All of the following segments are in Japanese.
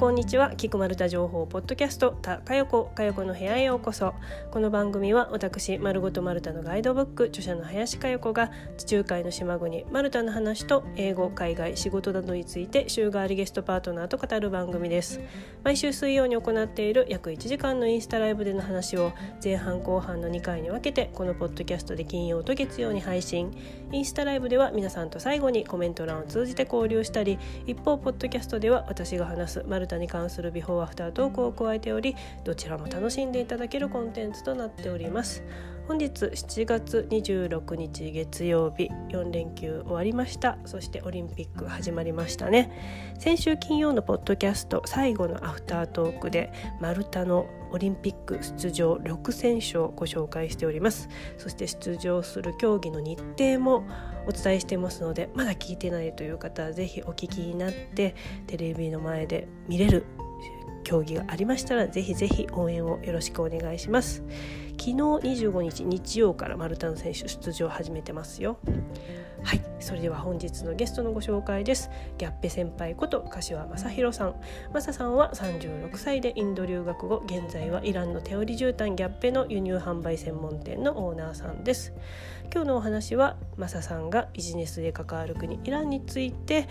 こんにちは。菊丸太情報ポッドキャストたかよこかよこの部屋へようこそ。この番組は私丸ごと丸太のガイドブック著者の林かよこが地中海の島国丸太の話と英語海外仕事などについて週替わりゲストパートナーと語る番組です。毎週水曜に行っている約1時間のインスタライブでの話を前半後半の2回に分けてこのポッドキャストで金曜と月曜に配信。インスタライブでは皆さんと最後にコメント欄を通じて交流したり一方ポッドキャストでは私が話す丸太に関するビフォーアフタートークを加えておりどちらも楽しんでいただけるコンテンツとなっております。本日7月26日月曜日4連休終わりました。そしてオリンピック始まりましたね。先週金曜のポッドキャスト最後のアフタートークで丸太のオリンピック出場6選手をご紹介しております。そして出場する競技の日程もお伝えしてますのでまだ聞いてないという方は是非お聞きになってテレビの前で見れる競技がありましたら是非是非応援をよろしくお願いします。昨日25日日曜からマルタン選手出場を始めてますよ。はいそれでは本日のゲストのご紹介です。ギャッペ先輩こと柏正弘さん。正さんは36歳でインド留学後現在はイランの手織り絨毯ギャッペの輸入販売専門店のオーナーさんです。今日のお話は正さんがビジネスで関わる国イランについて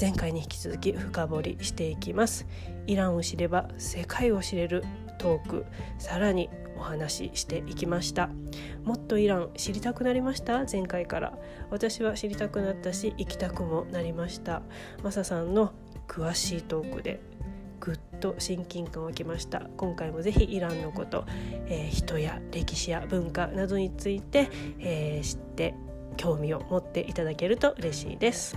前回に引き続き深掘りしていきます。イランを知れば世界を知れるトークさらにお話ししていきました。もっとイラン知りたくなりました？前回から。私は知りたくなったし行きたくもなりました。マサさんの詳しいトークでぐっと親近感を湧きました。今回もぜひイランのこと、えー、人や歴史や文化などについて、えー、知って興味を持っていただけると嬉しいです。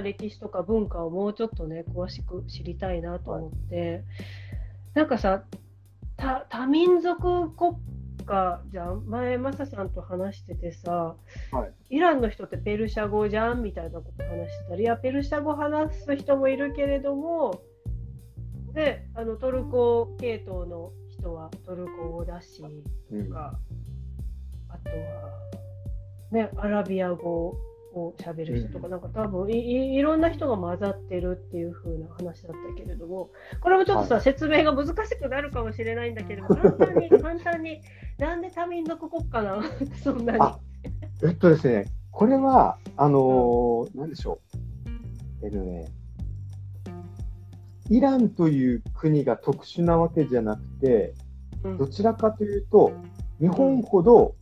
か歴史とか文化をもうちょっとね、詳しく知りたいなと思って、なんかさ、多多民族国家じゃん、前、マサさんと話しててさ、はい、イランの人ってペルシャ語じゃんみたいなこと話してたり、いや、ペルシャ語話す人もいるけれども、であのトルコ系統の人はトルコ語だしとか、うん、あとはね、アラビア語を喋る人とか、なんか多分いいろんな人が混ざってるっていう風な話だったけれども、これもちょっとさ、はい、説明が難しくなるかもしれないんだけども、簡単に、簡単に、なんで多民族国家なの？そんなに。えっとですね、これは、あのー、なんでしょう。えっとね、イランという国が特殊なわけじゃなくて、どちらかというと、日本ほど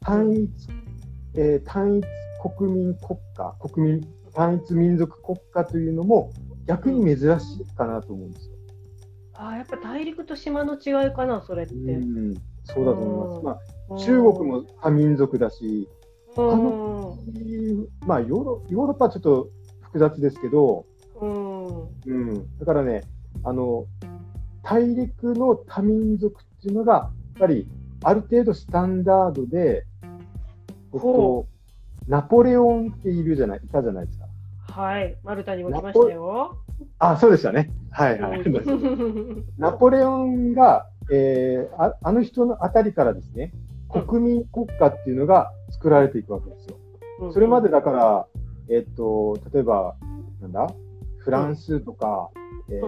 単一えー、単一国民国家、国民、単一民族国家というのも逆に珍しいかなと思うんですよ。ああ、やっぱ大陸と島の違いかな、それって。うん、そうだと思います。まあ、中国も多民族だし、あのまあヨーロ、ヨーロッパはちょっと複雑ですけど、うん、うん、だからね、あの、大陸の多民族っていうのが、やっぱりある程度スタンダードで、えっと、ナポレオンっているじゃない、いたじゃないですか。はい、マルタにも来ましたよ。あ、そうでしたね。はいはい。ナポレオンが、えー、ああの人のあたりからですね、国民国家っていうのが作られていくわけですよ。うん、それまでだから、えっと、例えば、なんだ、フランスとか、うん、え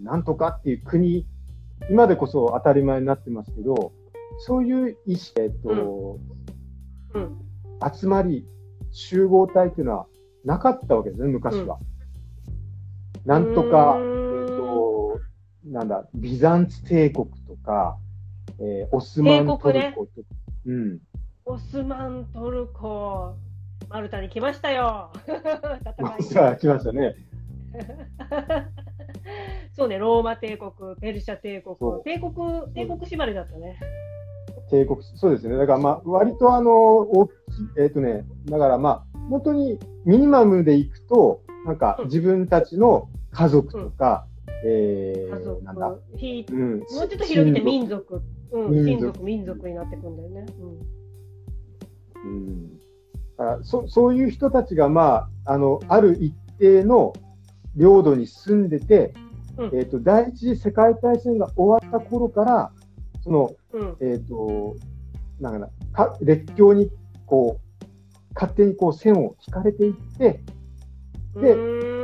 ー、なんとかっていう国、今でこそ当たり前になってますけど、そういう意思、えっと、うんうん、集まり、集合体っていうのはなかったわけですね、昔は。うん、なんとか、えっ、ー、と、なんだ、ビザンツ帝国とか、えー、オスマントルコとか、ね、うん。オスマントルコ、マルタに来ましたよ。さあ、来ましたね。そうね、ローマ帝国、ペルシャ帝国、帝国、帝国縛りだったね。帝国、そうですね。だからまあ、割とあの、大きい、えっ、ー、とね、だからまあ、本当にミニマムでいくと、なんか自分たちの家族とか、うん、えー、なんだ、うん、もうちょっと広げて民族、うん、民族、民族になってくんだよね。うん。うん、だからそそういう人たちが、まあ、あのある一定の領土に住んでて、うん。えー、と第一次世界大戦が終わった頃からその、うん。えー、となんかなか列強にこう勝手にこう線を引かれていってで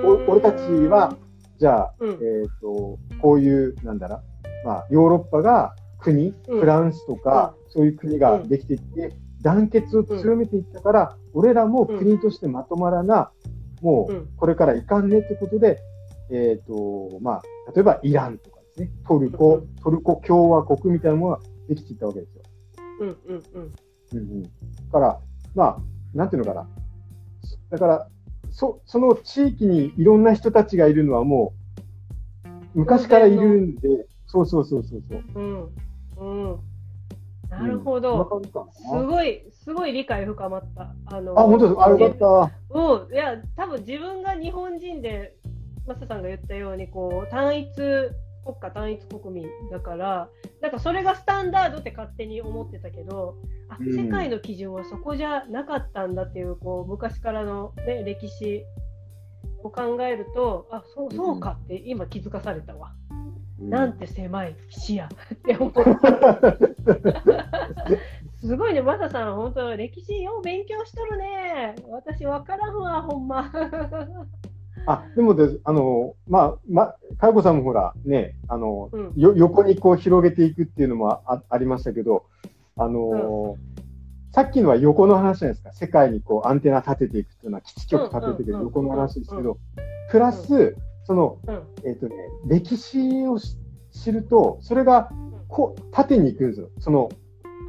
お俺たちは、じゃあ、うん。えー、とこういうなんだろう、まあ、ヨーロッパが国、うん。フランスとか、そういう国ができていって、団結を強めていったから、俺らも国としてまとまらな、もううん。これからいかんねってことで、えっ、と、まあ、例えばイランとかですね、トルコ、トルコ共和国みたいなものができていったわけですよ。うんうんうんうんうん。だから、まあ、なんていうのかな。だから、そその地域にいろんな人たちがいるのはもう、昔からいるんで、そうそうそうそうそう。うんうんなるほど、すごいすごい理解深まったあのあ、本当です。あ、よかった。うん、いや、多分自分が日本人で、マサさんが言ったように、こう、単一国家、単一国民だから、なんかそれがスタンダードって勝手に思ってたけど、あ、うん世界の基準はそこじゃなかったんだっていう、こう、昔からの、ね、歴史を考えると、あ、そう、そうかって今気づかされたわ。なんて狭い視野って思った。すごいね、マサさん、本当歴史よう勉強しとるね。私わからんわ、ほんま。あ、でもです、あの、まあ、ま、かよこさんもほら、ね、あの、うんよ、横にこう広げていくっていうのもあありましたけど、あのさっきのは横の話じゃないですか。世界にこうアンテナ立てていくっていうのは基地局立てていくうんうんうん横の話ですけど、プラス、その、うんえっ、とね、歴史をし知ると、それが、こう、縦に行くんですよ。その、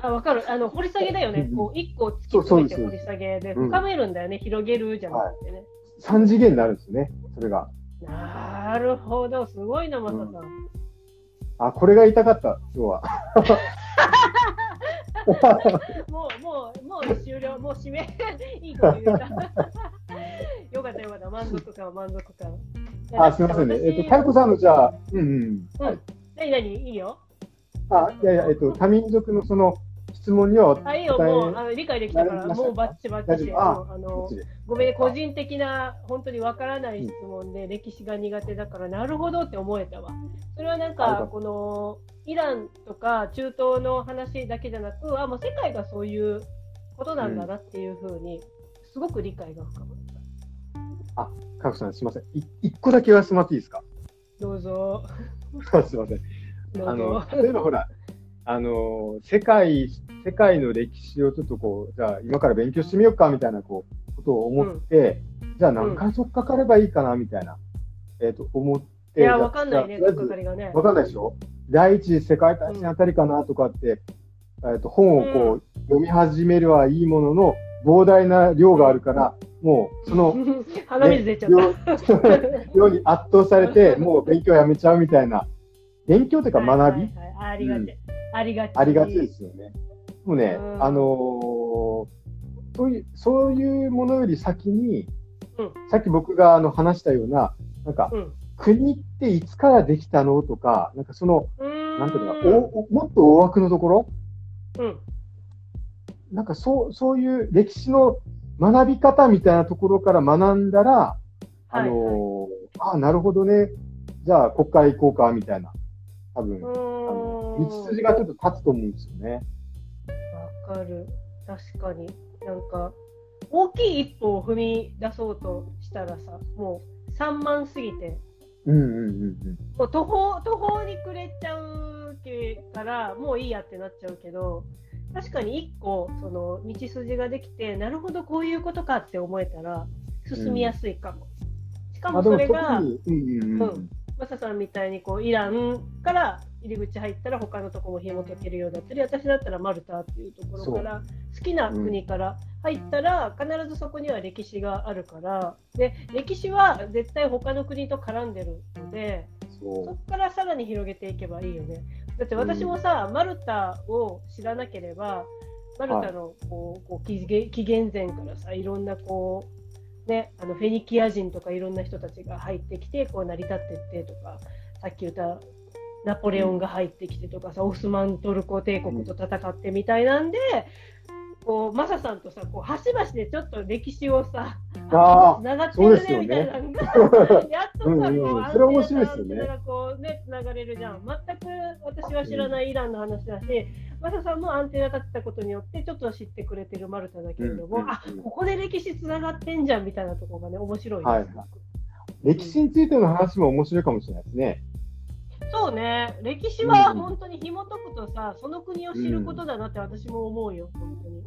あ、わかる。あの、掘り下げだよねう。んこう、一個突き詰めて掘り下げで、うん深めるんだよね。広げるじゃなくてね。三次元になるんですよね。それが。なるほど。すごいな、マサさん。あ、これが言いたかった、今日は。もう、もう、もう終了。もう締め。いいこと言えた。よかったよかった。満足感は満足感。あ、すみませんね。えっ、と、かよこさんのじゃあ、うんうん。はい。何何？いいよ。あ、いやいや、えっ、と、多民族のその質問にはあ、いいよ。答えもう、あの理解できたから、もうバッチバッチああのごめんね、個人的な、本当にわからない質問で、歴史が苦手だから、なるほどって思えたわ。それはなんか、この、イランとか中東の話だけじゃなく、あ、もう世界がそういうことなんだなっていうふうに、すごく理解が深まった。かよこさん、すみません。い一個だけ言わせてもらっていいですか？どうぞ。すみません。どあの例えばほら、あの、世界、世界の歴史をちょっとこう、じゃあ今から勉強してみようかみたいなこうことを思って、じゃあ何回そっかかればいいかなみたいな、えっ、と、思って。いや、わかんないね、じゃあとっかかりがね。わかんないでしょ？第一次世界大戦あたりかなとかって、えっと本をこう、読み始めるはいいものの、膨大な量があるから、もうその 鼻水出ちゃった。量に圧倒されて、もう勉強やめちゃうみたいな、勉強というか学び、はいはいはいありがち。ありがち。ありがちですよね。もうね、うんあのーそういう、そういうものより先に、うんさっき僕があの話したような、なんか、うん。国っていつからできたのとか、なんかその、んなんていうのか、おおもっと大枠のところ、うん。なんかそう、そういう歴史の学び方みたいなところから学んだら、あのーああ、なるほどね。じゃあ、こっから行こうか、みたいな。多分、あの道筋がちょっと立つと思うんですよね。わかる。確かに。なんか、大きい一歩を踏み出そうとしたらさ、もう3万すぎて、うんうんうんうん。もう途方、途方に暮れちゃうから、もういいやってなっちゃうけど、確かに一個、その、道筋ができて、なるほど、こういうことかって思えたら、進みやすいかも。しかもそれが、うんうんううんん。マサさんみたいにこうイランから入り口入ったら他のとこも紐解けるようだったり私だったらマルタっていうところから好きな国から入ったら必ずそこには歴史があるからで歴史は絶対他の国と絡んでるのでそそこからさらに広げていけばいいよね。だって私もさ、マルタを知らなければマルタのこうこう紀元前からさいろんなこうね、あのフェニキア人とかいろんな人たちが入ってきてこう成り立ってってとかさっき言ったナポレオンが入ってきてとかさオスマントルコ帝国と戦ってみたいなんで、こうマサさんとさこう端々でちょっと歴史をさあつながってるねみたいなのが やっとさうんうんこうそれ面白いですよね。アンテナがこうねつながれるじゃん。全く私は知らないイランの話だしマサさんもアンテナ立てたことによってちょっと知ってくれてるマルタだけれども、うんうんうんあここで歴史つながってんじゃんみたいなところがね面白いです、はいはい歴史についての話も面白いかもしれないですね。そうね歴史は本当に紐解くとさ、その国を知ることだなって私も思うよ本当に。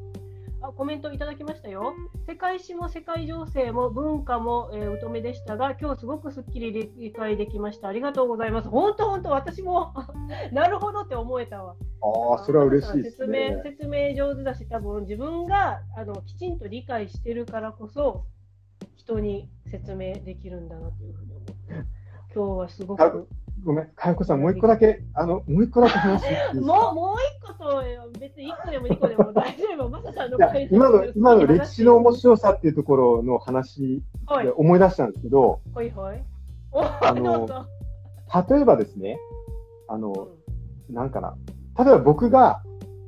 あコメントいただきましたよ。世界史も世界情勢も文化も、えー、疎めでしたが、今日すごくすっきり理解できました。ありがとうございます。本当本当私も なるほどって思えたわ。ああ、それは嬉しいです説明ね。説明上手だし、多分自分があのきちんと理解してるからこそ人に説明できるんだなというふうに思って。今日はすごく。ごめん、かよこさん、もう一個だけ、あの、もう一個だけ話していいですか？もう、もう一個と、別に一個でも二個でも大丈夫。マサさんの今の、今の歴史の面白さっていうところの話思い出したんですけど、はいはい。おあの。例えばですね、あうの、なんかな、例えば僕が、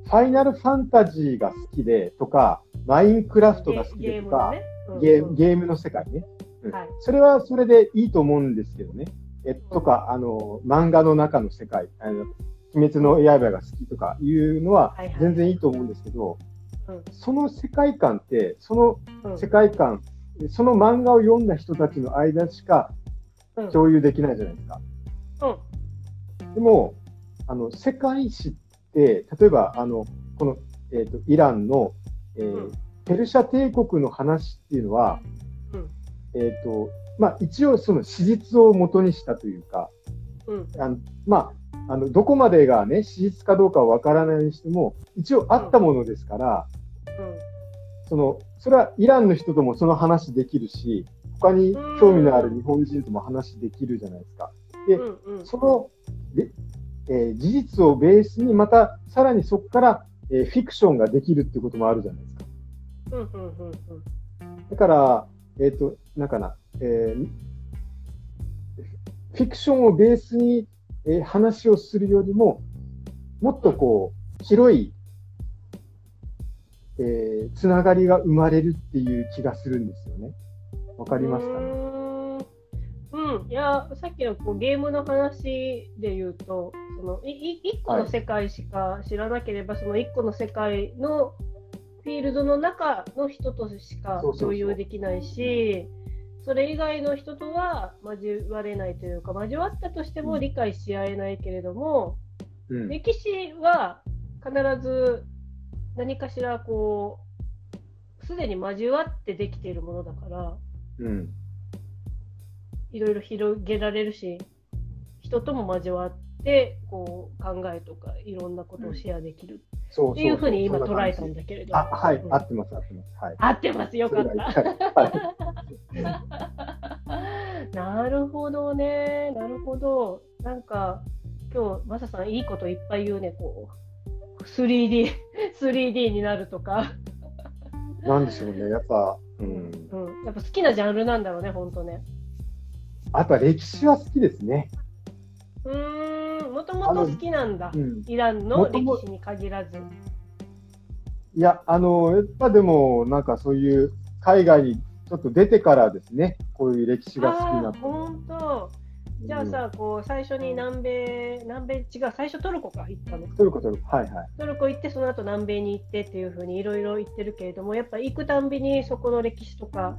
ファイナルファンタジーが好きでとか、マインクラフトが好きゲでとか、ゲームの世界ね、うん。はい。それはそれでいいと思うんですけどね。えとか、あの、漫画の中の世界、あの鬼滅の刃が好きとかいうのは全然いいと思うんですけど、うん。その世界観って、そのうん。世界観、その漫画を読んだ人たちの間しかうん。共有できないじゃないですか。うん。でも、あの、世界史って、例えば、あの、この、えっ、と、イランの、えーうん。ペルシャ帝国の話っていうのは、うん。えっ、と、まあ、一応その史実を元にしたというか、うんあのまあ、あの、どこまでがね、史実かどうかはわからないにしても、一応あったものですから、その、それはイランの人ともその話できるし、他に興味のある日本人とも話できるじゃないですか。でうんうんうんその、でえー事実をベースに、またさらにそこから、えーフィクションができるっていうこともあるじゃないですか。うんうんうんうんだから、えっ、と、なんかな、えーフィクションをベースに、えー話をするよりも、もっとこう、広い、えーつながりが生まれるっていう気がするんですよね。わかりますかね？うーんうん、いや、さっきのこうゲームの話で言うと、そのいい一個の世界しか知らなければ、その一個の世界のフィールドの中の人としか共有できないし、それ以外の人とは交われないというか、交わったとしても理解し合えないけれども、うん。歴史は必ず何かしらこう、すでに交わってできているものだから、うん。いろいろ広げられるし、人とも交わって、こう、考えとか、いろんなことをシェアできるっていうふうに今捉えたんだけれど。あ、はい、うん合ってます、合ってます。はい。合ってます。よかった。はいはい。なるほどね。なるほど。なんか、今日、マサさん、いいこといっぱい言うね、こう。3D、3D になるとか。なんでしょうね、やっぱ、うん。うん。やっぱ好きなジャンルなんだろうね、ほんとね。やっぱ歴史は好きですね。うーん、もともと好きなんだう。ん。イランの歴史に限らず。いや、あの、やっぱでも、なんかそういう海外にちょっと出てからですね、こういう歴史が好きにな。本当。じゃあさ、こう最初に南米、南米違う、最初トルコか行ったの。トルコトルコ、はいはい。トルコ行って、その後南米に行ってっていうふうにいろいろ言ってるけれども、やっぱ行くたんびにそこの歴史とか、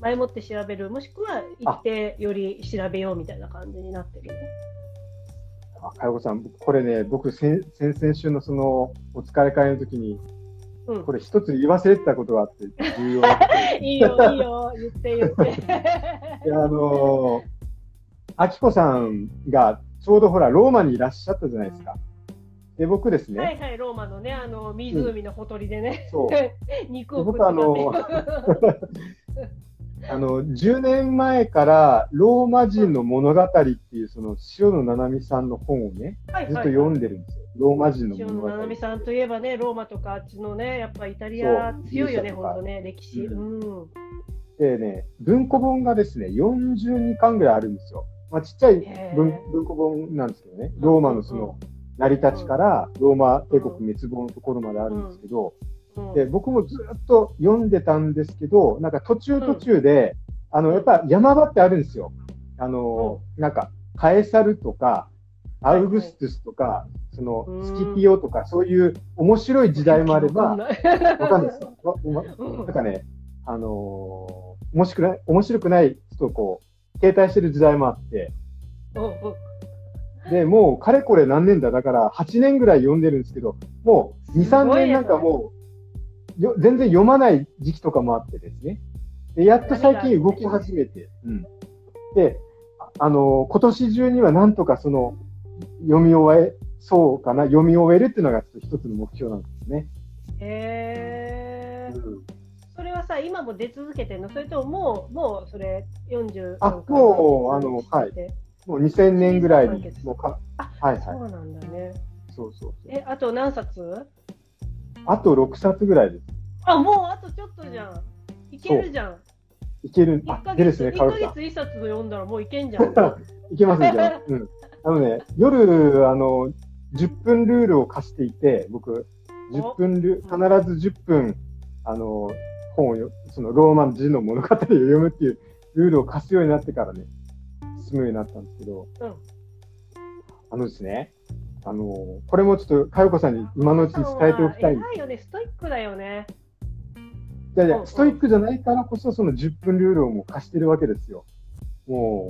前もって調べる、もしくは行ってより調べようみたいな感じになってる。あ、かよこさん、これね、僕、先先々週のその、お疲れ会の時に、うんこれ一つ言い忘れてたことがあって、重要。いいよ、いいよ、言って言って。いや、あのー、あきこさんがちょうどほら、ローマにいらっしゃったじゃないですか。で、僕ですね、はいはい、ローマのね、あの湖のほとりでね、そう。肉を食ってたっていう。あの、10年前から、ローマ人の物語っていう、その、塩野七海さんの本をね、はいずっと読んでるんですよ。ローマ人の塩物語。野七海さんといえばね、ローマとかあっちのね、やっぱイタリア強いよね、本当ね、歴史。ううん。でね、文庫本がですね、42巻ぐらいあるんですよ。まあ、ちっちゃい文文庫本なんですけどね、ローマのその、成り立ちからローマ帝国滅亡のところまであるんですけど、で、僕もずっと読んでたんですけど、なんか途中途中で、あの、やっぱ山場ってあるんですよ。あの、なんか、カエサルとか、アウグストゥスとか、その、スキピオとか、そういう面白い時代もあれば、わかんないですよ。なんかね、あのー、面白くない、面白くない、ちょっとこう、停滞してる時代もあって、で、もう、かれこれ何年だ、だから8年ぐらい読んでるんですけど、もう、2、3年なんかもう、よ全然読まない時期とかもあってですね。で、やっと最近動き始めて、うん。で、あのー、今年中にはなんとかその、読み終えそうかな、読み終えるっていうのが一つの目標なんですね。へえ、うん、それはさ、今も出続けてるの？それとももう、もうそれ40あ、もう、あの、はい。もう2000年ぐらいに、もうか、はいはい。そうなんだね。そうそうえ、あと何冊？あと6冊ぐらいです。あ、もうあとちょっとじゃん。いけるじゃん。いける。あ、でですね、1ヶ月1冊読んだらもういけんじゃん。いけますじゃん。うん。あのね、夜、あの、10分ルールを貸していて、僕、10分ル、必ず10分、あの、本をそのローマ字の物語を読むっていうルールを貸すようになってからね、進むようになったんですけど、うん、あのですね、あの、これもちょっと、かよこさんに今のうちに伝えておきたい。偉いよね、ストイックだよね。いやいや、ストイックじゃないからこそ、その10分ルールをもう貸してるわけですよ。も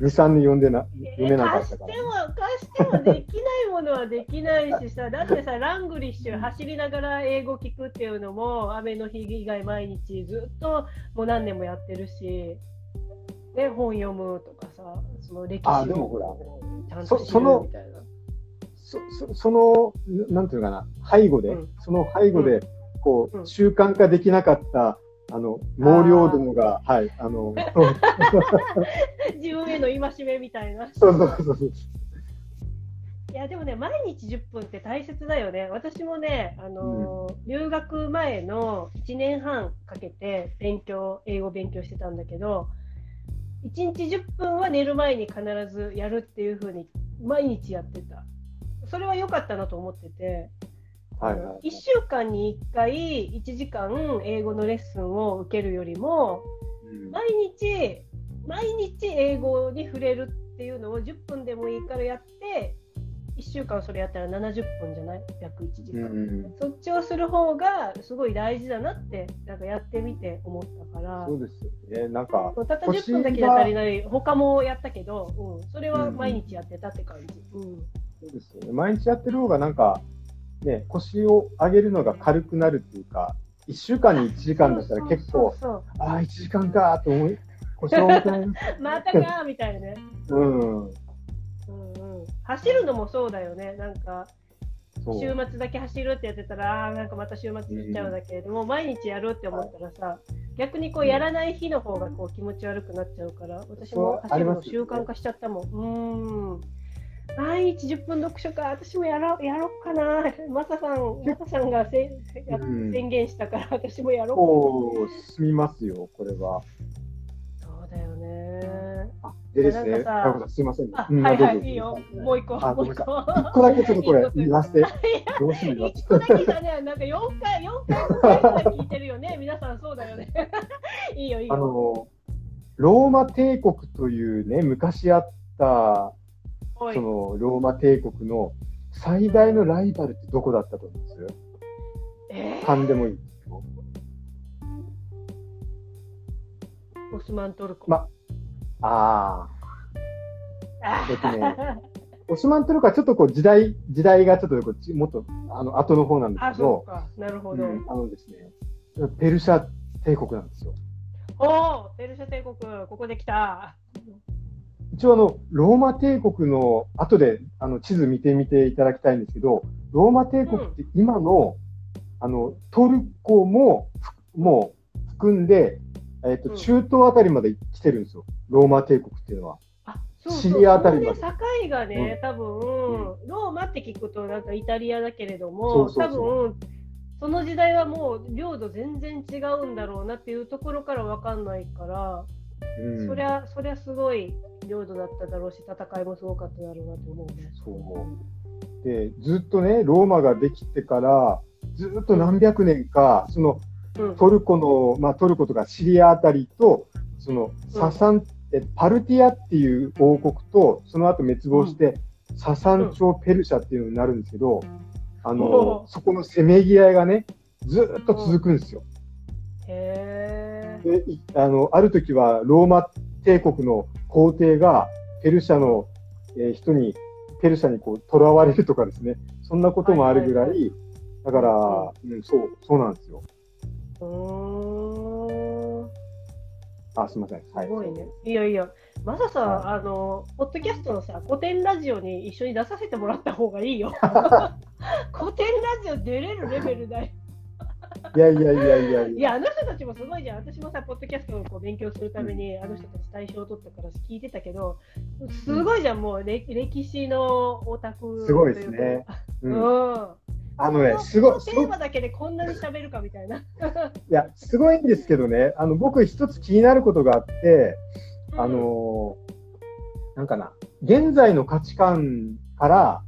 う、2、3年読んでな、読めなかったから。貸しても、貸してもできないものはできないしさ、だってさ、ラングリッシュ走りながら英語聞くっていうのも、雨の日以外毎日ずっともう何年もやってるし、ね、本読むとかさ、その歴史をちゃんと知るみたいな。そそその、なんていうかな、背後で、うん、その背後で、こう、うん、習慣化できなかったあの、毛量どもが、はい、あの、自分への戒めみたいな。そうそうそうそう。いや、でもね、毎日10分って大切だよね。私もね、あの、うん、留学前の1年半かけて勉強、英語勉強してたんだけど、1日10分は寝る前に必ずやるっていうふうに毎日やってた。それは良かったなと思ってて、はいはい、1週間に1回1時間英語のレッスンを受けるよりも、うん、毎日毎日英語に触れるっていうのを10分でもいいからやって1週間それやったら70分じゃない？約1時間、うん、そっちをする方がすごい大事だなってなんかやってみて思ったから。そうですよね。なんかたった10分だけじゃ足りない。他もやったけど、うん、それは毎日やってたって感じ、うん、そうですよね毎日やってる方がなんかね、腰を上げるのが軽くなるっていうか、1週間に1時間だったら結構、ああ、1時間かと思い、腰が重くなりま たかみたいなね。うん。うんうん、走るのもそうだよね。なんか、週末だけ走るってやってたら、ああ、なんかまた週末行っちゃうんだけれども、うん、毎日やるって思ったらさ、逆にこうやらない日の方がこう気持ち悪くなっちゃうから、私も走るの習慣化しちゃったもん。うん。毎日10分読書か、私もやろやろっかな。マサさん、マサさんがせ、うん、宣言したから、私もやろうかな。進みますよ、これは。そうだよね。あ、でですね、かすみません、ね。はいはい、いいよ。もう一個、もう一個。一個だけちょっとこれ、言わせて。どうしよう。一個だけだね、なんか4回、4回、5回聞いてるよね。皆さんそうだよね。いいよ、いいよ。あの、ローマ帝国というね、昔あったそのローマ帝国の最大のライバルってどこだったと思います？えー、でもいいですよ。オスマントルコ。ま、ああ。えっとね、オスマントルコはちょっとこう時代、時代がちょっとこっち、もっとあの後の方なんですけど、なるほど、うん、あのですね、ペルシャ帝国なんですよ。おお、ペルシャ帝国、ここで来た。一応あの、ローマ帝国の、後であの地図見てみていただきたいんですけど、ローマ帝国って今の、うん、あの、トルコも、もう含んで、えっ、ー、と、中東あたりまで来てるんですよ。ローマ帝国っていうのは。シリアあたりまで。境がね、多分、うん、ローマって聞くとなんかイタリアだけれども、多分、その時代はもう領土全然違うんだろうなっていうところから分かんないから、うん、そりゃ、そりゃすごい領土だっただろうし、戦いもすごかっただろうなと思うね。そう。でずっとね、ローマができてから、ずっと何百年か、そのトルコの、まあトルコとかシリアあたりと、そのササン、えパルティアっていう王国と、その後滅亡して、ササン朝ペルシャっていうのになるんですけど、あの、そこのせめぎ合いがね、ずっと続くんですよ。へであのある時はローマ帝国の皇帝がペルシャの、えー、人にペルシャにこう囚われるとかですねそんなこともあるぐらい、はいはいはい、だから、うん、そうそうなんですよ。あすみません。すごいね。いやいや、まささ、はい、あの、ポッドキャストのさ、古典ラジオに一緒に出させてもらった方がいいよ。古典ラジオ出れるレベルだよ。いやいやいやいやいや。あの人たちもすごいじゃん。私もさ、ポッドキャストをこう勉強するために、あの人たち対象を取ったから聞いてたけど、すごいじゃん、もう歴歴史のオタク。すごいですね。うん。あのね、すごい。テーマだけでこんなに喋るかみたいな。いや、すごいんですけどね、あの、僕一つ気になることがあって、あの、なんかな、現在の価値観から、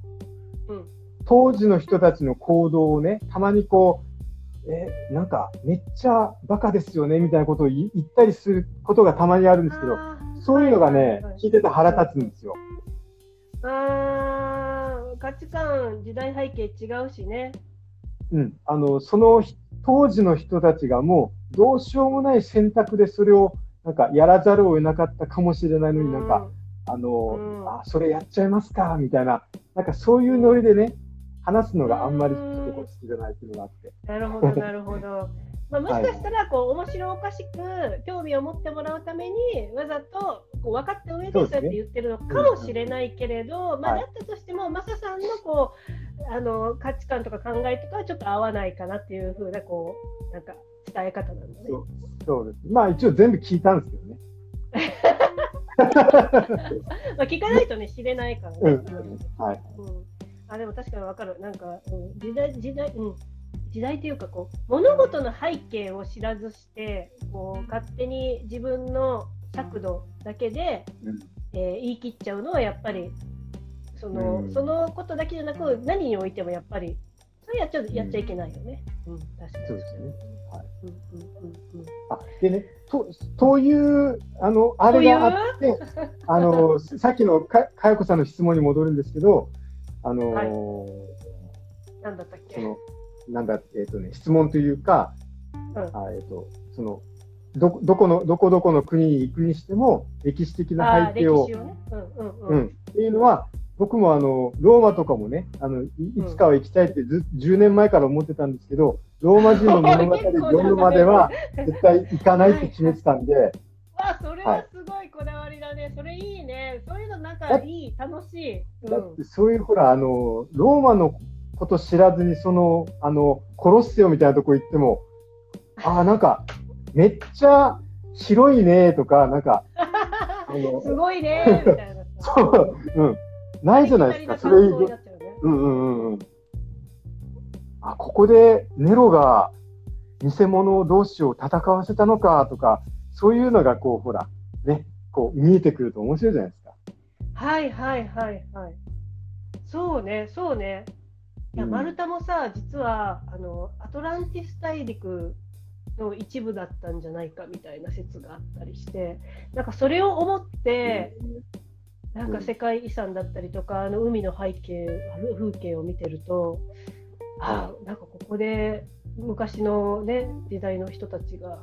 うん、当時の人たちの行動をね、たまにこう、え、なんか、めっちゃバカですよね、みたいなことを言ったりすることがたまにあるんですけど、そういうのがね、はいはいはい、聞いてて腹立つんですよ。あ価値観、時代背景違うしね。うん。あの、その当時の人たちがもう、どうしようもない選択でそれを、なんか、やらざるを得なかったかもしれないのになんか、うん、あの、うん、あ、それやっちゃいますか、みたいな、なんかそういうノリでね、話すのがあんまりちょっと好きじゃないっていうのがあって。なるほど、なるほど。まあ、もしかしたらこう、面白おかしく興味を持ってもらうためにわざとこう分かった上でそうやって言ってるのかもしれないけれど、ね、まあ、だったとしても、マサさんのこうあの価値観とか考えとかはちょっと合わないかなっていうふうなこうなんか伝え方なんだね。そうですまあ一応全部聞いたんですけどね。まあ聞かないとね知れないからね。うん、はい、うんあでも確かにわかるなんか、うん、時代時代うん時代というかこう物事の背景を知らずしてこう勝手に自分の尺度だけで、うん、えー、言い切っちゃうのはやっぱりそのうん、そのことだけじゃなく何においてもやっぱりそれやっちゃやっちゃいけないよね。うん、確かに。そうですよね。はい。うんうんうんうん。あでねとというあのあれがあってあのさっきのかかよこさんの質問に戻るんですけどあのーはい、なんだったっけ？そのなんだ、えっ、ー、とね、質問というか、うん、あえっ、ー、と、その、ど、どこの、どこどこの国に行くにしても、歴史的な背景を、ね、うんうんうん、うん。っていうのは、僕もあの、ローマとかもね、あの、いつかは行きたいってず、10年前から思ってたんですけど、ローマ人の物語 読むまでは、絶対行かないって決めてたんで、わあ、それはすごいこだわりだね。はい、それいいね。そういうのなんかいい、楽しい。うん、だってそういうほら、あの、ローマのこと知らずに、その、あの、コロッセオみたいなとこ行っても、ああ、なんか、めっちゃ広いねとか、なんか、すごいねみたいな。そう、うん。ないじゃないですか、それ、ね、うんうんうん。あ、ここでネロが偽物同士を戦わせたのかとか、そういうのがこう、ほら、ね、こう見えてくると面白いじゃないですか。はいはいはいはい。そうね、そうね。いや、マルタもさ、実はあのアトランティス大陸の一部だったんじゃないかみたいな説があったりして、なんかそれを思って、なんか世界遺産だったりとか、あの海の背景、風景を見てると、あなんかここで昔のね、時代の人たちが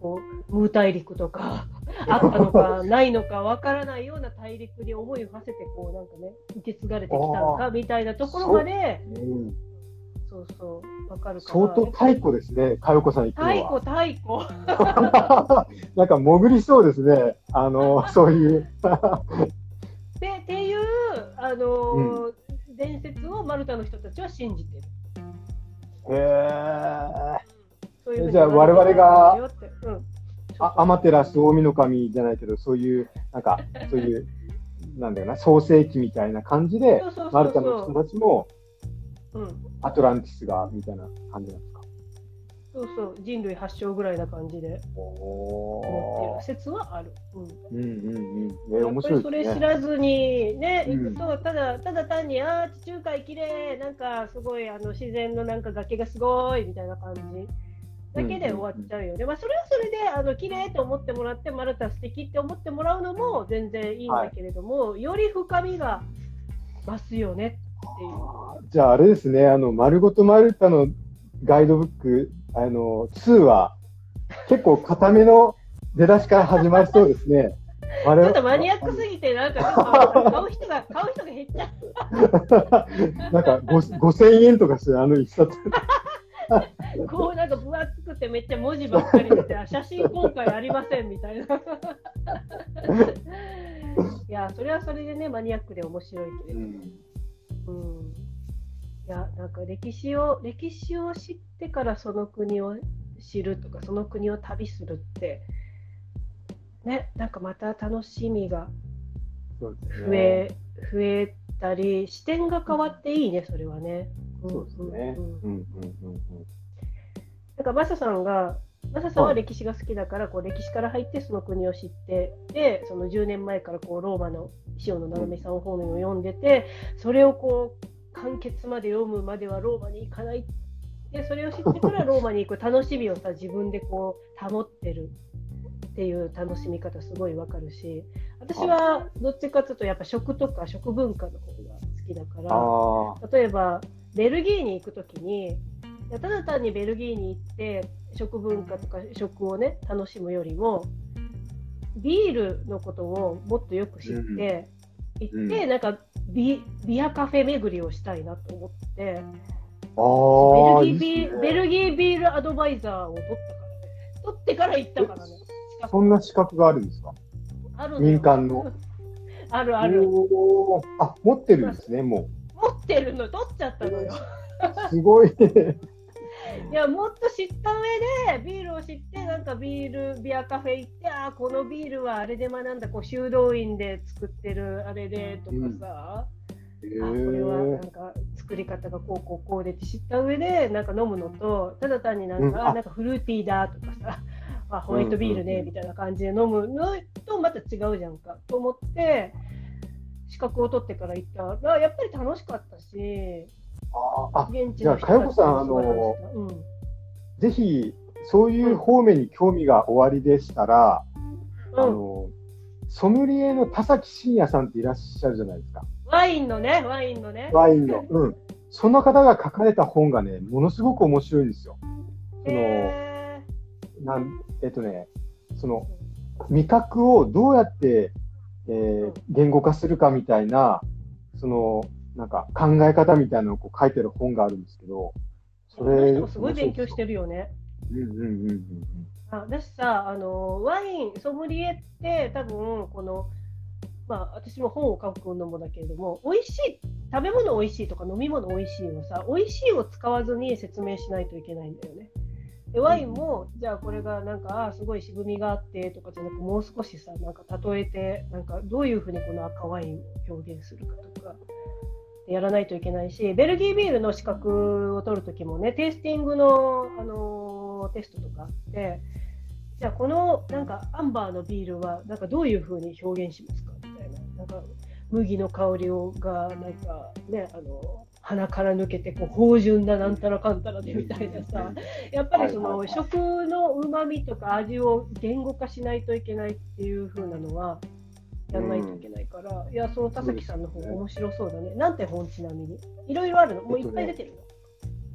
こうムー大陸とか あったのかないのかわからないような大陸に思いを馳せてこうなんかね受け継がれてきたのかみたいなところまで。そうそう、わかる相当太古ですね、かよこさん。太古、太古。なんか潜りそうですね、あの、そういう。で、っていう、あの、うん、伝説をマルタの人たちは信じてる。へえ。じゃあ我々が、うん、あアマテラス大神神じゃないけど、そういう、なんか、そういう、なんだよな、創世記みたいな感じで、マルタの人たちも、うん、アトランティスが、みたいな感じなんですか？そそうそう。人類発祥ぐらいな感じで。思っている説はある。うん。うんうんうん。やっぱりそれ知らずにね、行くとただただ単にああ地中海綺麗なんかすごいあの自然のなんか崖がすごいみたいな感じ。だけで終わっちゃうよね、まあ、それはそれであの綺麗と思ってもらってマルタ素敵って思ってもらうのも全然いいんだけれども、はい、より深みが増すよねっていう。じゃああれですねあの丸ごとマルタのガイドブックあの、2は結構固めの出だしから始まりそうですね。ちょっとマニアックすぎて、なんか買う人が、買う人が減っちゃう。なんか5000円とかしてあの一冊。こうなんか分厚くてめっちゃ文字ばっかり出て、写真今回ありませんみたいな。いや、それはそれでね、マニアックで面白いけれど。うん、うんいやなんか歴史を歴史を知ってからその国を知るとかその国を旅するってねなんかまた楽しみが増え,、増えたり視点が変わっていいねそれはね。そうですね。なんかマサさんがマサさんは歴史が好きだから、こう歴史から入ってその国を知ってでその10年前からこうローマの塩野直美さん方面を読んでてそれをこう完結まで読むまではローマに行かないでそれを知ってからローマに行く楽しみをさ自分でこう保ってるっていう楽しみ方すごいわかるし私はどっちかというとやっぱ食とか食文化の方が好きだから例えばベルギーに行く時にただ単にベルギーに行って食文化とか食をね楽しむよりもビールのことをもっとよく知って、行って、なんかビビアカフェ巡りをしたいなと思って、あベルギービー、ね、ベルギービールアドバイザーを取ったからね。取ってから行ったからね。そんな資格があるんですか？ある民間の。あるある。あ、持ってるんですね、もう。持ってるの、取っちゃったのよ。すごい。いやもっと知った上でビールを知ってなんかビールビアカフェ行ってあこのビールはあれで学んだこう修道院で作ってるあれでとかさ、うん、あこれはなんか作り方がこうこうこうでって知った上でなんか飲むのとただ単になんか、うん、なんかフルーティーだとかさ。あホワイトビールねみたいな感じで飲むのとまた違うじゃんか。と思って資格を取ってから行ったらやっぱり楽しかったしあじゃあ、かよこさん、あの、うん、ぜひ、そういう方面に興味がおありでしたら、うん、あの、ソムリエの田崎真也さんっていらっしゃるじゃないですか。ワインのね、ワインのね。ワインの。うん。その方が書かれた本がね、ものすごく面白いんですよ。その、なんえっとね、その、味覚をどうやって、えー、言語化するかみたいな、その、なんか考え方みたいなのをこう書いてる本があるんですけど、それ。すごい勉強してるよね。うんうんうんうん。あ私さ、あの、ワイン、ソムリエって多分、この、まあ、私も本を書くのもだけれども、美味しい、食べ物美味しいとか飲み物美味しいをさ、美味しいを使わずに説明しないといけないんだよね。でワインも、じゃあこれがなんか、あすごい渋みがあってとかじゃなくもう少しさ、なんか例えて、なんかどういうふうにこの赤ワインを表現するかとか、やらないといけないし、ベルギービールの資格を取るときもね、テイスティングの、あのテストとかあって、じゃあこのなんかアンバーのビールはなんかどういうふうに表現しますかみたいな。なんか麦の香りをがなんかね、あの鼻から抜けてこう芳醇ななんたらかんたらでみたいなさ。やっぱりその食のうまみとか味を言語化しないといけないっていう風なのはやらないといけないから、うん、いや、その田崎さんの方面白そうだね。なんて本ちなみに？いろいろあるの？もういっぱい出てるの、えっとね、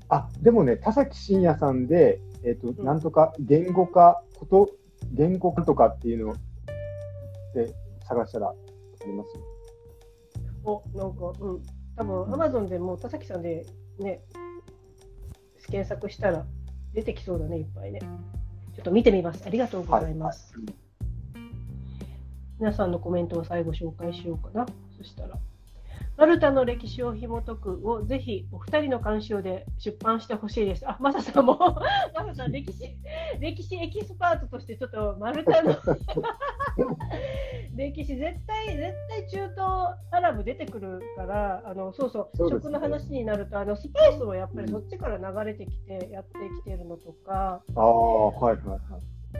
あ、でもね、田崎真也さんで、えっ、ー、と、うん、なんとか言語化、こと、言語化とかっていうので探したらありますお、なんか、うん。多分、アマゾンでも田崎さんでね、検索したら出てきそうだね、いっぱいね。ちょっと見てみます。ありがとうございます。はい皆さんのコメントを最後紹介しようかな。そしたら。マルタの歴史を紐解くをぜひお二人の監修で出版してほしいです。あ、マサさんも？マサさん歴史、歴史エキスパートとしてちょっとマルタの 歴史絶対絶対中東アラブ出てくるからあのそうそうね。食の話になるとあのスパイスもやっぱりそっちから流れてきてやってきてるのとか、ああ、はいはいはい。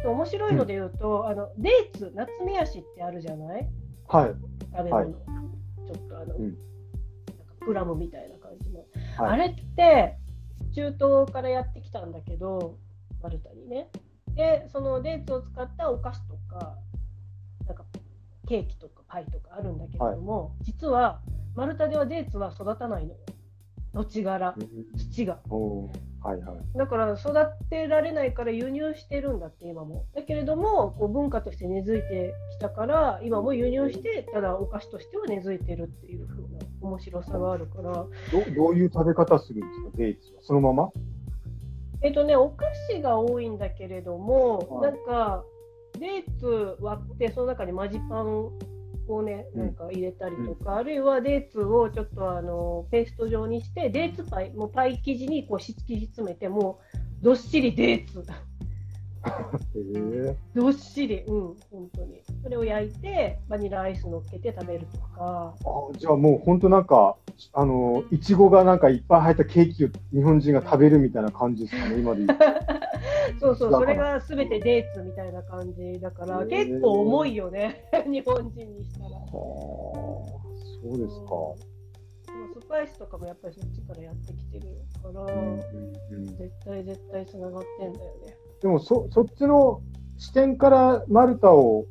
面白いので言うと、あのデーツナツメヤシってあるじゃない？はい。食べ物、はいちょっとあの、うん。なんかプラムみたいな感じの、はい。あれって中東からやってきたんだけどマルタにね。でそのデーツを使ったお菓子とかなんかケーキとかパイとかあるんだけれども、実はマルタではデーツは育たないのよ。土地柄。土がはいはい。だから育てられないから輸入してるんだって今も。だけれどもこう文化として根付いてきたから今も輸入してただお菓子としては根付いてるっていう風な面白さがあるから。どどういう食べ方するんですか、デーツは。そのまま？えっとねお菓子が多いんだけれども、はい。なんかデーツ割ってその中にマジパンをねうん。なんか入れたりとか、あるいはデーツをちょっとあのペースト状にしてデーツパイもうパイ生地にこう敷き詰めてもうどっしりデーツどっしり。うん本当に。それを焼いてバニラアイス乗っけて食べるとか。あじゃあもう本当なんか、あの、いちごがなんかいっぱい入ったケーキを日本人が食べるみたいな感じですかね、今で。そうそうそれが全てデーツみたいな感じだから結構重いよね。日本人にしたら。はあ、そうですか。スパイスとかもやっぱりそっちからやってきてるから、うんうんうん。絶対絶対つながってんだよね。でもそ、そっちの視点からマルタを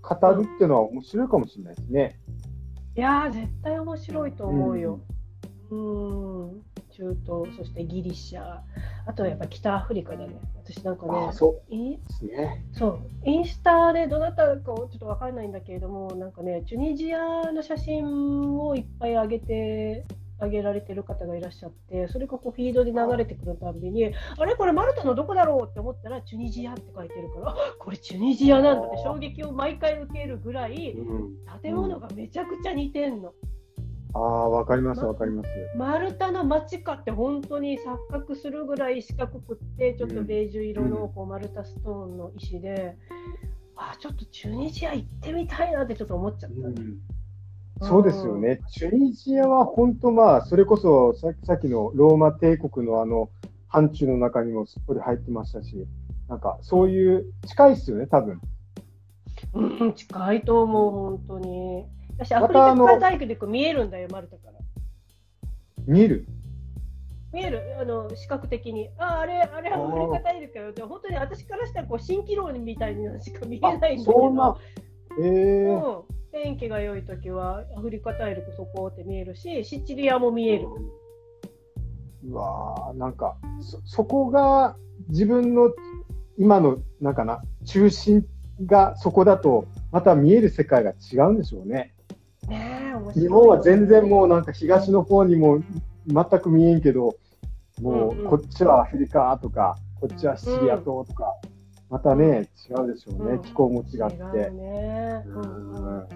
語るっていうのは面白いかもしれないですね。いやー絶対面白いと思うよ。うん中東そしてギリシャあとはやっぱ北アフリカだね。私なんかねあそインうですね。そうインスタでどなたかちょっとわからないんだけれどもなんかねチュニジアの写真をいっぱい上げて上げられてる方がいらっしゃってそれがこうフィードで流れてくるたんびにあれこれマルタのどこだろうって思ったらチュニジアって書いてるからあこれチュニジアなんだって衝撃を毎回受けるぐらいうん、建物がめちゃくちゃ似てんの。ああ、わかります、わかります。マルタの街かって本当に錯覚するぐらい四角くってちょっとベージュ色のこうマルタストーンの石で、あちょっとチュニジア行ってみたいなってちょっと思っちゃった、うんそうですよね。チュニジアは本当まあ、それこそささっきのローマ帝国のあの、範疇の中にもすっぽり入ってましたし、なんかそういう、近いですよね、多分。うん、近いと思う本当に。私アフリカ大陸でこう見えるんだよマルタから。見える？見える？あの視覚的に。ああれあれアフリカ大陸よって。本当に私からしたらこう蜃気楼みたいにしか見えないんだけど。そんな、ええうん、天気が良い時はアフリカ大陸そこって見えるしシチリアも見える。うわーなんかそ、そこが自分の今の、なんかな、中心がそこだと、また見える世界が違うんでしょうね。ね日本は全然もうなんか東の方にも全く見えんけど、もうんうんうこっちはアフリカとか、こっちはシチリア島とか、またね、違うでしょうね、うん気候も違違って。うね。うんうん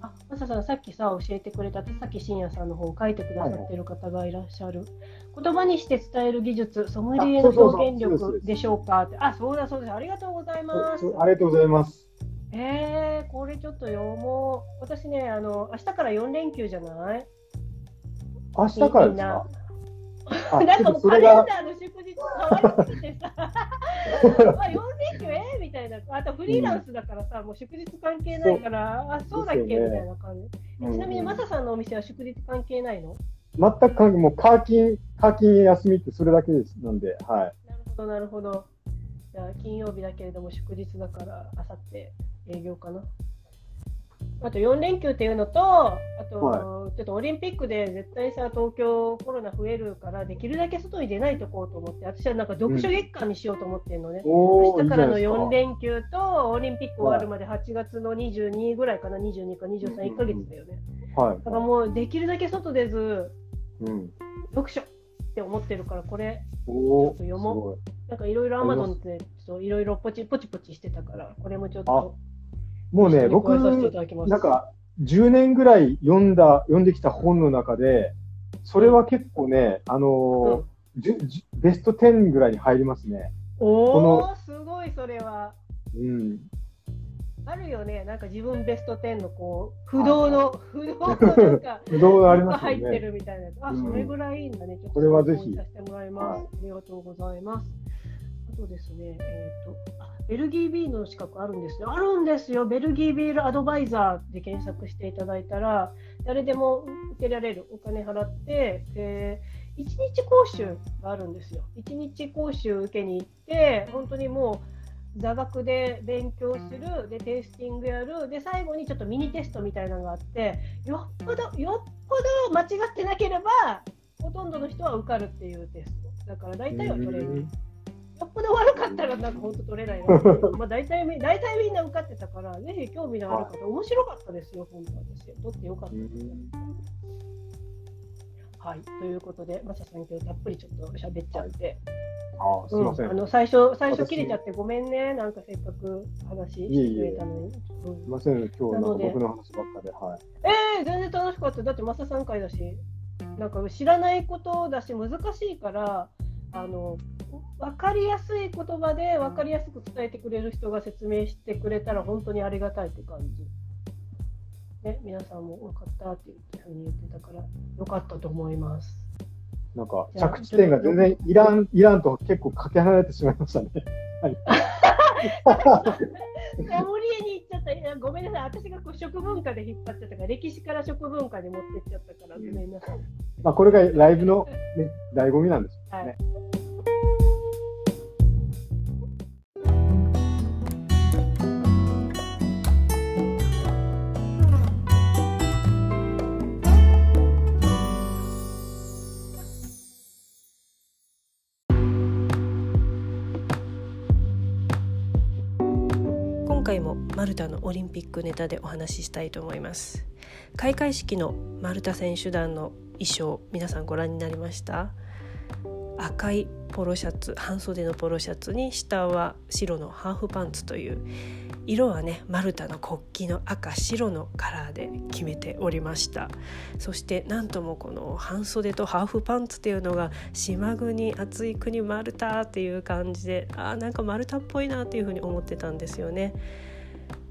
あ、マサさん、さっきさ、教えてくれた田崎真也さんの本を書いてくださってる方がいらっしゃる。言葉にして伝える技術、ソムリエの表現力でしょうか？って。あ、そうだそうです。ありがとうございますありがとうございます。えー、これちょっと読もう。私ね、あの、明日から4連休じゃない？明日からですか？あなんかもうカレンダーの祝日変わりすぎてさ、あ4連休えみたいな、あとフリーランスだからさ、もう祝日関係ないから、あそうだっけ、ねみたいな感じ。えちなみに、マサさんのお店は祝日関係ないの？全く関係もうカーキン、カーキン休みってそれだけです。なんで、はい。なるほど、なるほど。じゃあ、金曜日だけれども祝日だから、あさって営業かな？あと4連休っていうのと、あと、はちょっとオリンピックで絶対さ、東京コロナ増えるから、できるだけ外に出ないとこうと思って、私はなんか読書月間にしようと思ってるのね。おー明日からの4いいじゃないですか連休と、オリンピック終わるまで8月の22ぐらいかな、22か23、1ヶ月だよね。はい。だからもう、できるだけ外出ず、うん。読書って思ってるから、これ、ちょっと読もうすなんかいろいろアマゾンって、いろいろポチポチポチしてたから、これもちょっと、もうね、僕。なんか、10年ぐらい読んだ、読んできた本の中で、それは結構ね、あのーじゅじゅベスト10ぐらいに入りますね。おこお、すごい、それは。うん。あるよね。なんか自分ベスト10のこう不動の、不動のなんか 不動あります入ってるみたいなあ、うん。それぐらいいいんだね。ちょっとこれはぜひ。参考にさせてもらいます、はいありがとうございます。あとですね。えっ、とあベルギービールの資格あるんですよあるんですよ。ベルギービールアドバイザーで検索していただいたら誰でも受けられるお金払ってで1日講習があるんですよ。1日講習受けに行って本当にもう座学で勉強するでテイスティングやるで最後にちょっとミニテストみたいなのがあってよっぽどよっぽど間違ってなければほとんどの人は受かるっていうテスト。だから大体は取れる。よっぽど悪かったらなんか本当取れないな まあ大体み大体みんな受かってたからぜひ興味のある方面白かったですよ本当私取ってよかったです。はい。ということでマサさん今日たっぷりちょっと喋っちゃって、あすみません。うん。あの最初最初私切れちゃってごめんね。なんかせっかく話してくれたのに。うん。すみません、今日ので。僕の話ばっかで、はい。えー、全然楽しかった。だってマサさん回だしなんか知らないことだし難しいからあの分かりやすい言葉で分かりやすく伝えてくれる人が説明してくれたら本当にありがたいって感じ。ね、皆さんも分かったっていうふうに言ってたからよかったと思います。なんか着地点が全然イラン、イランと結構かけ離れてしまいましたね。はい。サモリエに行っちゃった。ごめんなさい。私がこう食文化で引っ張っちゃったから、歴史から食文化に持ってっちゃったから、ごめんなさい。まあこれがライブの、ね、醍醐味なんですよはいマルタのオリンピックネタでお話ししたいと思います。開会式のマルタ選手団の衣装皆さんご覧になりました？赤いポロシャツ半袖のポロシャツに下は白のハーフパンツという色はねマルタの国旗の赤白のカラーで決めておりました。そしてなんともこの半袖とハーフパンツっていうのが島国暑い国マルタっていう感じであーなんかマルタっぽいなっていうふうに思ってたんですよね。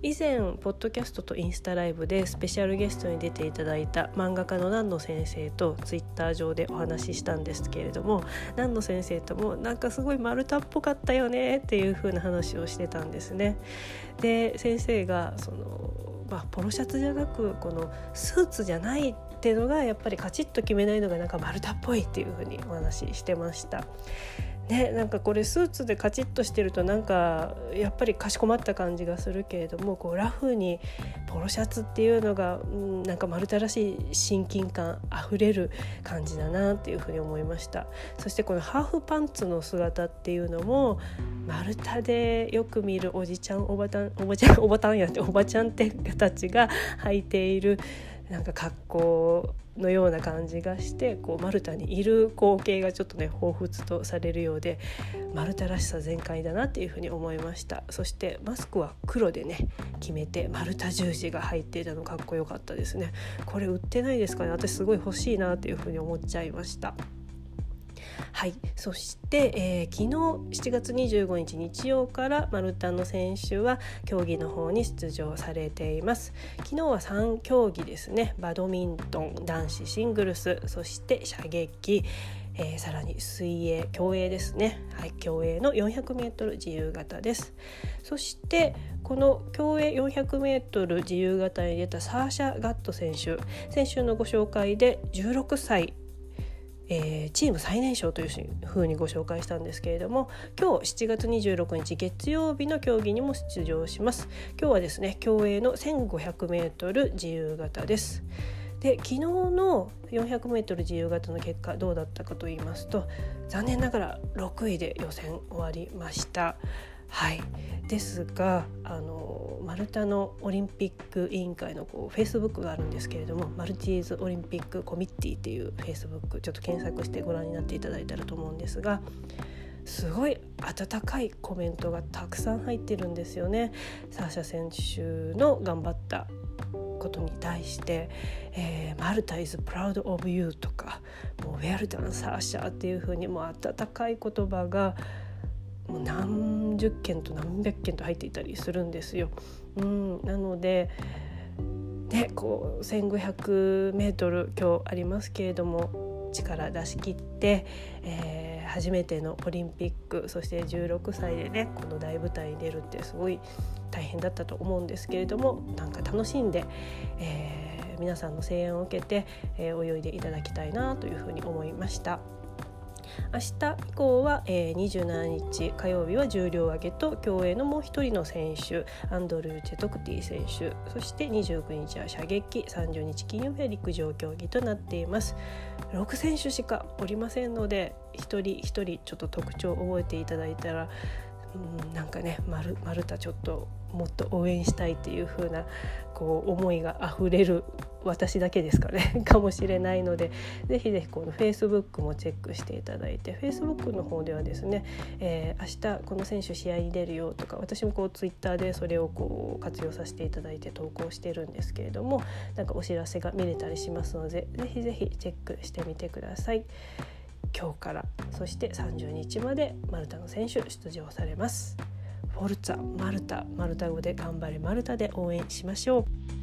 以前ポッドキャストとインスタライブでスペシャルゲストに出ていただいた漫画家の南野先生とツイッター上でお話ししたんですけれども南野先生ともなんかすごい丸太っぽかったよねっていう風な話をしてたんですね。で先生がその、まあ、ポロシャツじゃなくこのスーツじゃないっていうのがやっぱりカチッと決めないのがなんか丸太っぽいっていう風にお話ししてました。ね、なんかこれスーツでカチッとしてるとなんかやっぱりかしこまった感じがするけれどもこうラフにポロシャツっていうのが、うん、なんか丸太らしい親近感あふれる感じだなっていうふうに思いました。そしてこのハーフパンツの姿っていうのも丸太でよく見るおじちゃんおばたんおばちゃんおばたんやっておばちゃんってたちが履いているなんか格好のような感じがしてこうマルタにいる光景がちょっとね彷彿とされるようでマルタらしさ全開だなっていうふうに思いました。そしてマスクは黒でね決めてマルタ十字が入っていたのかっこよかったですね。これ売ってないですかね？私すごい欲しいなっていうふうに思っちゃいました。はい、そして、えー昨日7月25日日曜からマルタの選手は競技の方に出場されています。昨日は3競技ですね。バドミントン男子シングルス。そして射撃。えーさらに水泳競泳ですね。はい。競泳の 400m 自由形です。そしてこの競泳 400m 自由形に出たサーシャ・ガット選手。先週のご紹介で16歳えーチーム最年少というふうにご紹介したんですけれども今日7月26日月曜日の競技にも出場します。今日はですね競泳の 1500m 自由形です。で昨日の 400m 自由形の結果どうだったかと言いますと残念ながら6位で予選終わりました。はいですがあのマルタのオリンピック委員会のこうフェイスブックがあるんですけれどもマルティーズオリンピックコミッティっていうフェイスブックちょっと検索してご覧になっていただいたらと思うんですがすごい温かいコメントがたくさん入ってるんですよね。サーシャ選手の頑張ったことに対して「えー、マルタ is proud of you」とか「もうウェルダンサーシャ」っていう風にもう温かい言葉がもう何十件と何百件と入っていたりするんですよ。うん、なのでね、こう 1,500m 今日ありますけれども力出し切って、えー、初めてのオリンピックそして16歳でねこの大舞台に出るってすごい大変だったと思うんですけれどもなんか楽しんで、えー、皆さんの声援を受けて、えー、泳いでいただきたいなというふうに思いました。明日以降は、えー、27日火曜日は重量挙げと競泳のもう一人の選手アンドルー・チェトクティ選手そして29日は射撃30日金曜日は陸上競技となっています。6選手しかおりませんので一人一人ちょっと特徴を覚えていただいたらうんなんかね丸丸太ちょっともっと応援したいっていう風なこう思いがあふれる私だけですかね かもしれないのでぜひぜひこの Facebook もチェックしていただいて Facebook の方ではですね、えー、明日この選手試合に出るよとか私もこう Twitter でそれをこう活用させていただいて投稿してるんですけれどもなんかお知らせが見れたりしますのでぜひぜひチェックしてみてください。今日からそして30日までマルタの選手出場されます。フォルツァマルタマルタ語で頑張れマルタで応援しましょう。